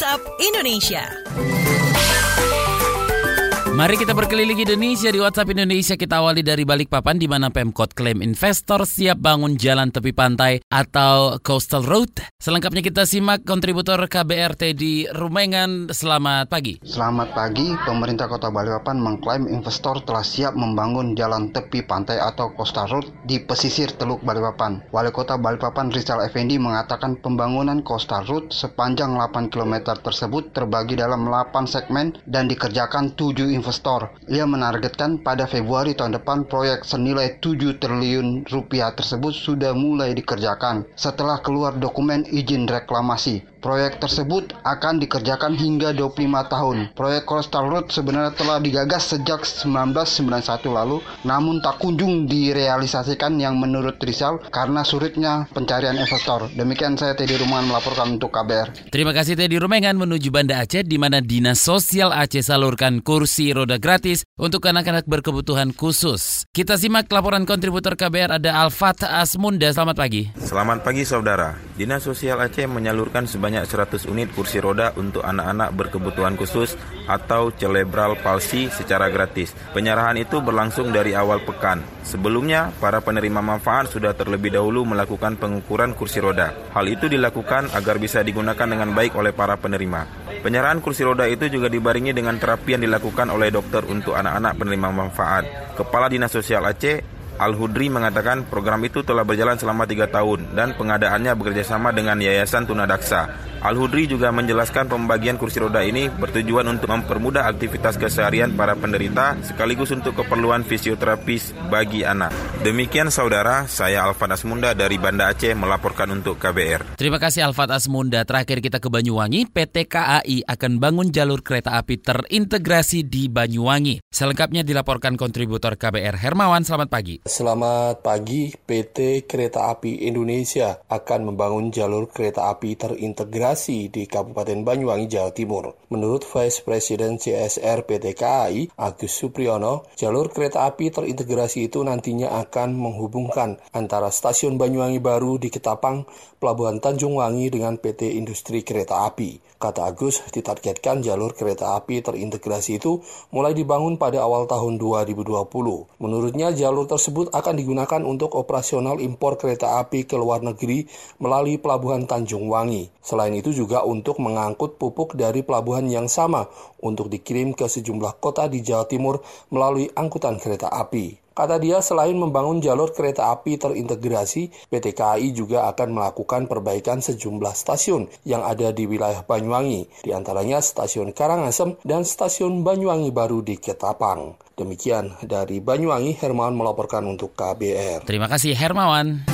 WhatsApp Indonesia. Mari kita berkeliling Indonesia di WhatsApp Indonesia kita awali dari Balikpapan di mana Pemkot klaim investor siap bangun jalan tepi pantai atau coastal road. Selengkapnya kita simak kontributor KBRT di Rumengan. Selamat pagi. Selamat pagi, pemerintah Kota Balikpapan mengklaim investor telah siap membangun jalan tepi pantai atau coastal road di pesisir Teluk Balikpapan. Wali Kota Balikpapan Rizal Effendi mengatakan pembangunan coastal road sepanjang 8 km tersebut terbagi dalam 8 segmen dan dikerjakan 7 investor investor. Ia menargetkan pada Februari tahun depan proyek senilai 7 triliun rupiah tersebut sudah mulai dikerjakan setelah keluar dokumen izin reklamasi. Proyek tersebut akan dikerjakan hingga 25 tahun. Proyek Coastal Road sebenarnya telah digagas sejak 1991 lalu, namun tak kunjung direalisasikan yang menurut Rizal karena sulitnya pencarian investor. Demikian saya Teddy Rumangan melaporkan untuk KBR. Terima kasih Teddy Rumengan menuju Banda Aceh di mana Dinas Sosial Aceh salurkan kursi roda gratis untuk anak-anak berkebutuhan khusus. Kita simak laporan kontributor KBR ada Alfat Asmunda. Selamat pagi. Selamat pagi saudara. Dinas Sosial Aceh menyalurkan sebanyak sebanyak 100 unit kursi roda untuk anak-anak berkebutuhan khusus atau cerebral palsy secara gratis. Penyerahan itu berlangsung dari awal pekan. Sebelumnya, para penerima manfaat sudah terlebih dahulu melakukan pengukuran kursi roda. Hal itu dilakukan agar bisa digunakan dengan baik oleh para penerima. Penyerahan kursi roda itu juga dibaringi dengan terapi yang dilakukan oleh dokter untuk anak-anak penerima manfaat. Kepala Dinas Sosial Aceh, Al-Hudri mengatakan program itu telah berjalan selama tiga tahun dan pengadaannya bekerjasama dengan Yayasan Tunadaksa. Al-Hudri juga menjelaskan pembagian kursi roda ini bertujuan untuk mempermudah aktivitas keseharian para penderita sekaligus untuk keperluan fisioterapis bagi anak. Demikian saudara, saya Alfad Asmunda dari Banda Aceh melaporkan untuk KBR. Terima kasih Alfad Asmunda. Terakhir kita ke Banyuwangi, PT KAI akan bangun jalur kereta api terintegrasi di Banyuwangi. Selengkapnya dilaporkan kontributor KBR Hermawan. Selamat pagi. Selamat pagi, PT Kereta Api Indonesia akan membangun jalur kereta api terintegrasi migrasi di Kabupaten Banyuwangi, Jawa Timur. Menurut Vice President CSR PT KAI, Agus Supriyono, jalur kereta api terintegrasi itu nantinya akan menghubungkan antara stasiun Banyuwangi Baru di Ketapang, Pelabuhan Tanjung Wangi dengan PT Industri Kereta Api. Kata Agus, ditargetkan jalur kereta api terintegrasi itu mulai dibangun pada awal tahun 2020. Menurutnya, jalur tersebut akan digunakan untuk operasional impor kereta api ke luar negeri melalui Pelabuhan Tanjung Wangi. Selain itu juga untuk mengangkut pupuk dari pelabuhan yang sama untuk dikirim ke sejumlah kota di Jawa Timur melalui angkutan kereta api. Kata dia, selain membangun jalur kereta api terintegrasi, PT KAI juga akan melakukan perbaikan sejumlah stasiun yang ada di wilayah Banyuwangi, di antaranya stasiun Karangasem dan stasiun Banyuwangi Baru di Ketapang. Demikian dari Banyuwangi, Hermawan melaporkan untuk KBR. Terima kasih Hermawan.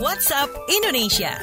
WhatsApp Indonesia.